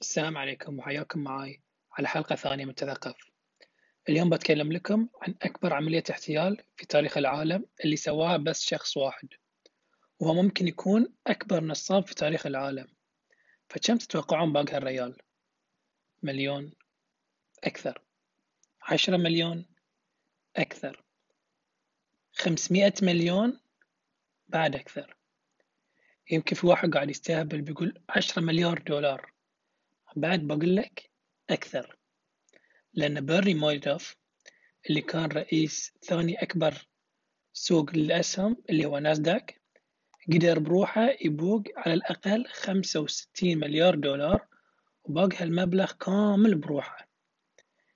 السلام عليكم وحياكم معاي على حلقة ثانية من تثقف اليوم بتكلم لكم عن أكبر عملية احتيال في تاريخ العالم اللي سواها بس شخص واحد وهو ممكن يكون أكبر نصاب في تاريخ العالم فكم تتوقعون باقي هالريال؟ مليون؟ أكثر؟ عشرة مليون؟ أكثر؟ خمسمائة مليون؟ بعد أكثر يمكن في واحد قاعد يستهبل بيقول عشرة مليار دولار بعد بقول لك أكثر. لأن بيرني مايدوف اللي كان رئيس ثاني أكبر سوق للأسهم اللي هو ناسداك قدر بروحه يبوق على الأقل خمسة وستين مليار دولار وباقي هالمبلغ كامل بروحه.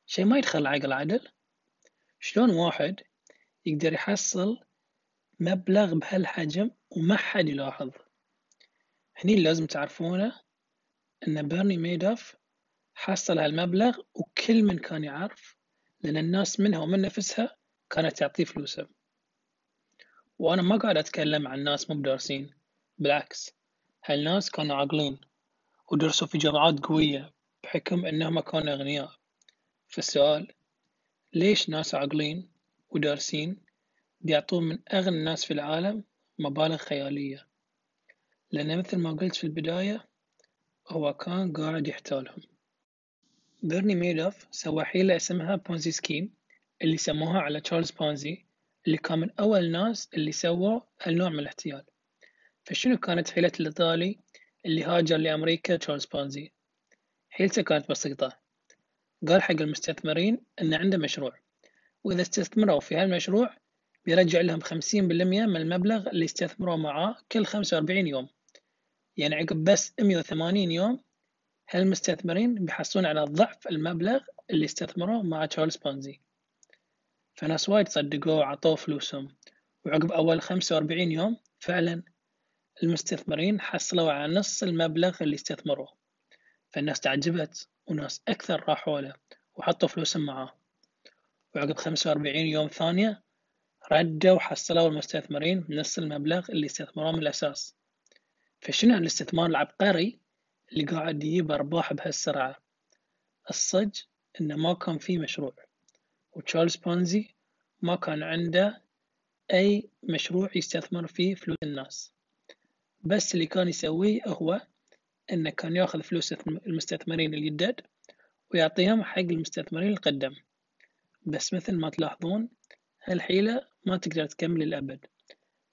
شي ما يدخل عقل عدل؟ شلون واحد يقدر يحصل مبلغ بهالحجم وما حد يلاحظ؟ هني لازم تعرفونه إن بيرني ميدوف حصل هالمبلغ وكل من كان يعرف لأن الناس منها ومن نفسها كانت تعطيه فلوسه. وأنا ما قاعد أتكلم عن ناس مو بدارسين بالعكس هالناس كانوا عاقلين ودرسوا في جامعات قوية بحكم إنهم كانوا أغنياء. فالسؤال ليش ناس عاقلين ودارسين بيعطون من أغنى الناس في العالم مبالغ خيالية؟ لأن مثل ما قلت في البداية هو كان قاعد يحتالهم. بيرني مادوف سوى حيلة اسمها Ponzi scheme اللي سموها على تشارلز بونزي اللي كان من أول الناس اللي سووا هالنوع من الاحتيال. فشنو كانت حيلة الإيطالي اللي هاجر لأمريكا تشارلز بونزي حيلته كانت بسيطة. قال حق المستثمرين إن عنده مشروع. وإذا استثمروا في هالمشروع بيرجع لهم خمسين بالمية من المبلغ اللي استثمروا معاه كل خمسة وأربعين يوم. يعني عقب بس مية وثمانين يوم هالمستثمرين بيحصلون على ضعف المبلغ اللي استثمروه مع تشارلز بونزي. فناس وايد صدقوه وعطوه فلوسهم. وعقب أول خمسة وأربعين يوم فعلا المستثمرين حصلوا على نص المبلغ اللي استثمروه. فالناس تعجبت وناس أكثر راحوا له وحطوا فلوسهم معاه. وعقب خمسة وأربعين يوم ثانية ردوا وحصلوا المستثمرين نص المبلغ اللي استثمروه من الأساس. فشنو هالاستثمار العبقري اللي قاعد يجيب أرباح بهالسرعة؟ الصج إنه ما كان في مشروع وتشارلز بونزي ما كان عنده أي مشروع يستثمر فيه فلوس الناس. بس اللي كان يسويه هو إنه كان ياخذ فلوس المستثمرين الجدد ويعطيهم حق المستثمرين القدم. بس مثل ما تلاحظون هالحيلة ما تقدر تكمل الأبد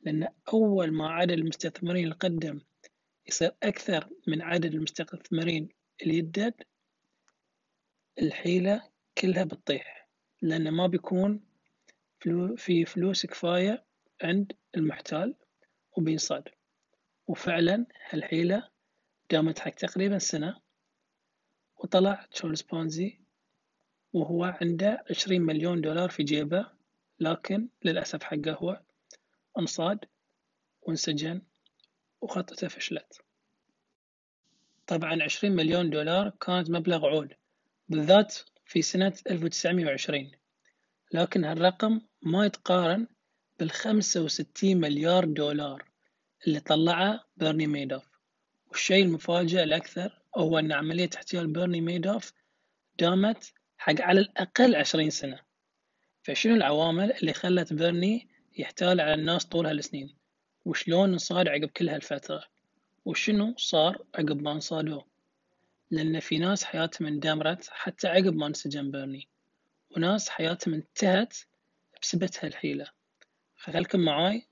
لأن أول ما عدد المستثمرين القدم يصير أكثر من عدد المستثمرين الجدد الحيلة كلها بتطيح لأن ما بيكون في فلوس كفاية عند المحتال وبينصاد. وفعلا هالحيلة دامت حق تقريبا سنة وطلع تشارلز بونزي وهو عنده عشرين مليون دولار في جيبه لكن للأسف حقه هو انصاد وانسجن. وخطته فشلت. طبعا عشرين مليون دولار كانت مبلغ عول بالذات في سنة ألف وتسعمية وعشرين. لكن هالرقم ما يتقارن بالخمسة وستين مليار دولار اللي طلعه بيرني ميدوف. والشيء المفاجئ الأكثر هو أن عملية احتيال بيرني ميدوف دامت حق على الأقل عشرين سنة. فشنو العوامل اللي خلت بيرني يحتال على الناس طول هالسنين؟ وشلون انصاد عقب كل هالفترة؟ وشنو صار عقب ما انصادوه؟ لأن في ناس حياتهم اندمرت حتى عقب ما انسجن بيرني وناس حياتهم انتهت بسبب هالحيلة. فخلكم معاي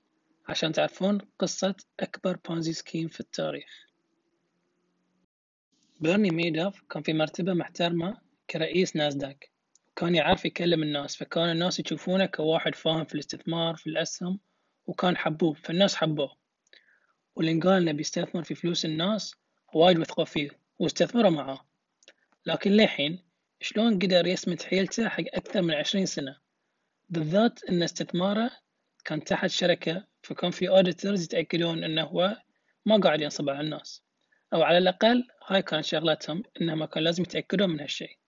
عشان تعرفون قصة أكبر Ponzi scheme في التاريخ. بيرني ميدوف كان في مرتبة محترمة كرئيس ناسداك. كان يعرف يكلم الناس فكان الناس يشوفونه كواحد فاهم في الاستثمار في الأسهم وكان حبوب فالناس حبوه. واللي قال إنه بيستثمر في فلوس الناس وايد وثقوا فيه واستثمروا معاه. لكن للحين شلون قدر يسمد حيلته حق أكثر من عشرين سنة؟ بالذات إن استثماره كان تحت شركة فكان في أوديترز يتأكدون إنه هو ما قاعد ينصب على الناس. أو على الأقل هاي كانت شغلتهم إنهم كان لازم يتأكدون من هالشي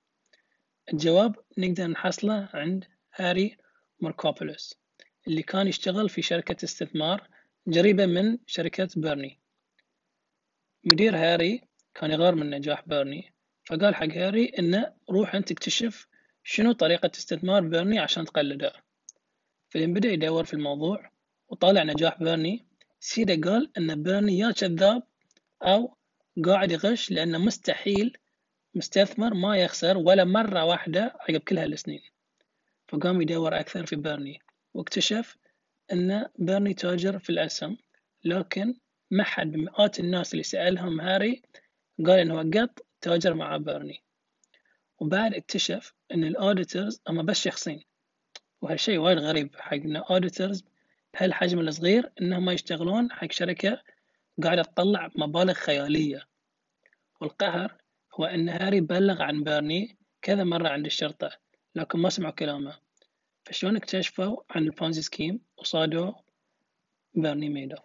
الجواب نقدر نحصله عند هاري ماركوبولوس. اللي كان يشتغل في شركة استثمار قريبة من شركة بيرني. مدير هاري كان يغار من نجاح بيرني فقال حق هاري إنه روح أنت اكتشف شنو طريقة استثمار بيرني عشان تقلده. فلما بدأ يدور في الموضوع وطالع نجاح بيرني سيدا قال إن بيرني يا كذاب أو قاعد يغش لأنه مستحيل مستثمر ما يخسر ولا مرة واحدة عقب كل هالسنين. فقام يدور أكثر في بيرني. واكتشف أن بيرني تاجر في الأسهم لكن ما حد بمئات الناس اللي سألهم هاري قال إنه قط تاجر مع بيرني. وبعد اكتشف إن ال auditors أما بس شخصين وهالشي وايد غريب حق إن auditors بهالحجم الصغير إنهم يشتغلون حق شركة قاعدة تطلع مبالغ خيالية. والقهر هو أن هاري بلغ عن بيرني كذا مرة عند الشرطة لكن ما سمعوا كلامه. فشلون اكتشفوا عن ال Ponzi scheme وصادوا بيرني ميدوف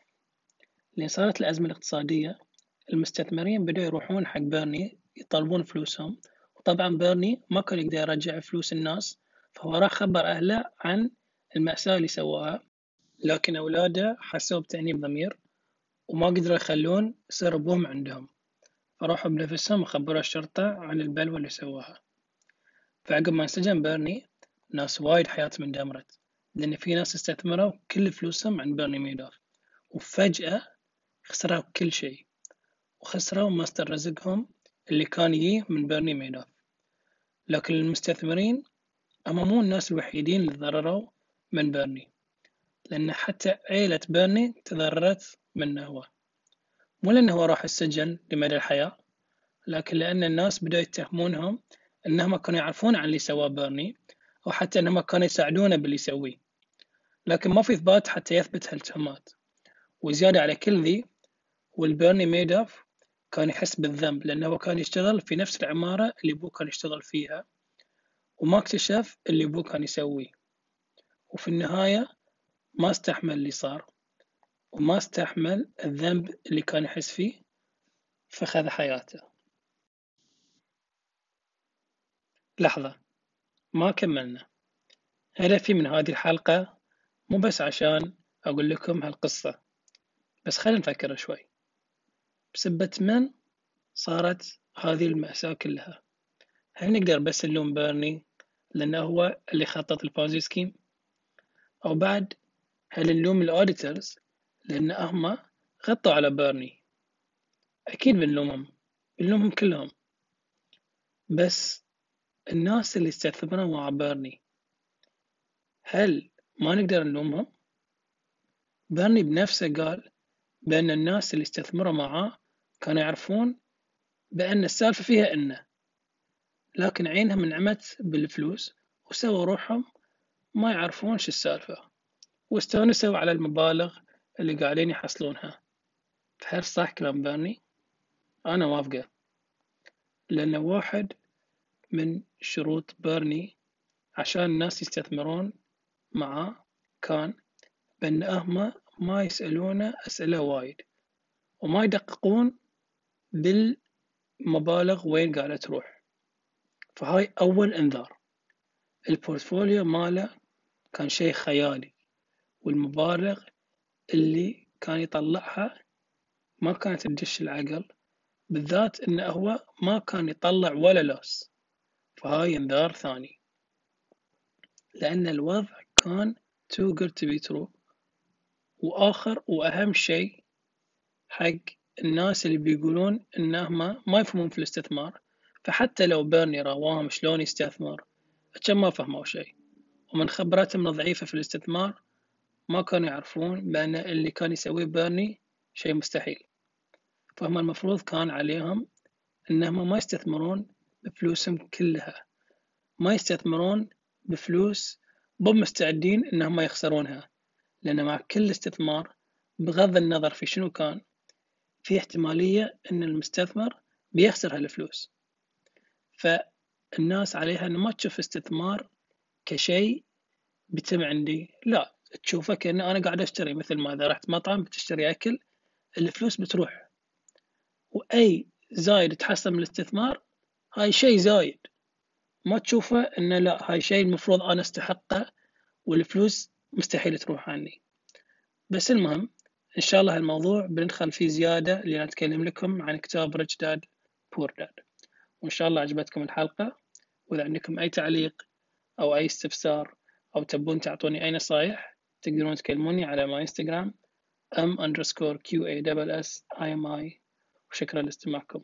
لين صارت الأزمة الاقتصادية المستثمرين بدأوا يروحون حق بيرني يطلبون فلوسهم. وطبعا بيرني ما كان يقدر يرجع فلوس الناس فهو راح خبر أهله عن المأساة اللي سواها لكن أولاده حسوا بتأنيب ضمير وما قدروا يخلون سر أبوهم عندهم. فراحوا بنفسهم وخبروا الشرطة عن البلوى اللي سواها فعقب ما انسجن بيرني ناس وايد حياتهم اندمرت لأن في ناس استثمروا كل فلوسهم عند بيرني ميدوف وفجأة خسروا كل شيء وخسروا مصدر رزقهم اللي كان يجي من بيرني ميدوف لكن المستثمرين أما مو الناس الوحيدين اللي تضرروا من بيرني لأن حتى عيلة بيرني تضررت منه هو. مو لأنه هو راح السجن لمدى الحياة لكن لأن الناس بدأوا يتهمونهم أنهم كانوا يعرفون عن اللي سواه بيرني أو حتى أنهم كانوا يساعدونه باللي يسويه. لكن ما في إثبات حتى يثبت هالتهمات وزيادة على كل ذي والبيرني ميدوف كان يحس بالذنب لأنه كان يشتغل في نفس العمارة اللي أبوه كان يشتغل فيها وما اكتشف اللي أبوه كان يسويه. وفي النهاية ما استحمل اللي صار وما استحمل الذنب اللي كان يحس فيه فخذ حياته. لحظة. ما كملنا. هدفي من هذه الحلقة مو بس عشان أقول لكم هالقصة بس خلينا نفكر شوي. بسبة من صارت هذه المأساة كلها؟ هل نقدر بس نلوم بيرني لأنه هو اللي خطط ال Ponzi scheme؟ أو بعد هل نلوم ال auditors لأن هم غطوا على بيرني؟ أكيد بنلومهم بنلومهم كلهم. بس الناس اللي استثمروا مع بيرني هل ما نقدر نلومهم؟ بيرني بنفسه قال بأن الناس اللي استثمروا معاه كانوا يعرفون بأن السالفة فيها إنه. لكن عينهم انعمت بالفلوس وسووا روحهم ما يعرفون شو السالفة. واستانسوا على المبالغ اللي قاعدين يحصلونها. فهل صح كلام بيرني؟ أنا وافقه. لأنه واحد من شروط بيرني عشان الناس يستثمرون معاه كان بأن هم ما يسألونه أسئلة وايد وما يدققون بالمبالغ وين قاعدة تروح. فهاي أول إنذار. البورتفوليو ماله كان شي خيالي والمبالغ اللي كان يطلعها ما كانت تدش العقل بالذات إنه هو ما كان يطلع ولا لوس فهاي انذار ثاني. لأن الوضع كان too good to be true. وآخر وأهم شيء حق الناس اللي بيقولون إنهم ما يفهمون في الاستثمار. فحتى لو بيرني رواهم شلون يستثمر كان ما فهموا شيء. ومن خبرتهم الضعيفة في الاستثمار ما كانوا يعرفون بأن اللي كان يسويه بيرني شيء مستحيل. فهم المفروض كان عليهم إنهم ما يستثمرون بفلوسهم كلها. ما يستثمرون بفلوس مو مستعدين إنهم يخسرونها لأن مع كل استثمار بغض النظر في شنو كان في احتمالية إن المستثمر بيخسر هالفلوس. فالناس عليها إن ما تشوف استثمار كشيء بيتم عندي. لا تشوفه كأن أنا قاعد أشتري مثل ما إذا رحت مطعم بتشتري أكل الفلوس بتروح. وأي زايد تحصل من الاستثمار هاي شيء زايد. ما تشوفه إنه لا هاي شيء المفروض أنا أستحقه والفلوس مستحيل تروح عني. بس المهم إن شاء الله الموضوع بندخل فيه زيادة لنتكلم لكم عن كتاب Rich Dad Poor Dad وإن شاء الله عجبتكم الحلقة. وإذا عندكم أي تعليق أو أي استفسار أو تبون تعطوني أي نصايح تقدرون تكلموني على ما انستغرام m underscore q a s s i m i. وشكرا لاستماعكم.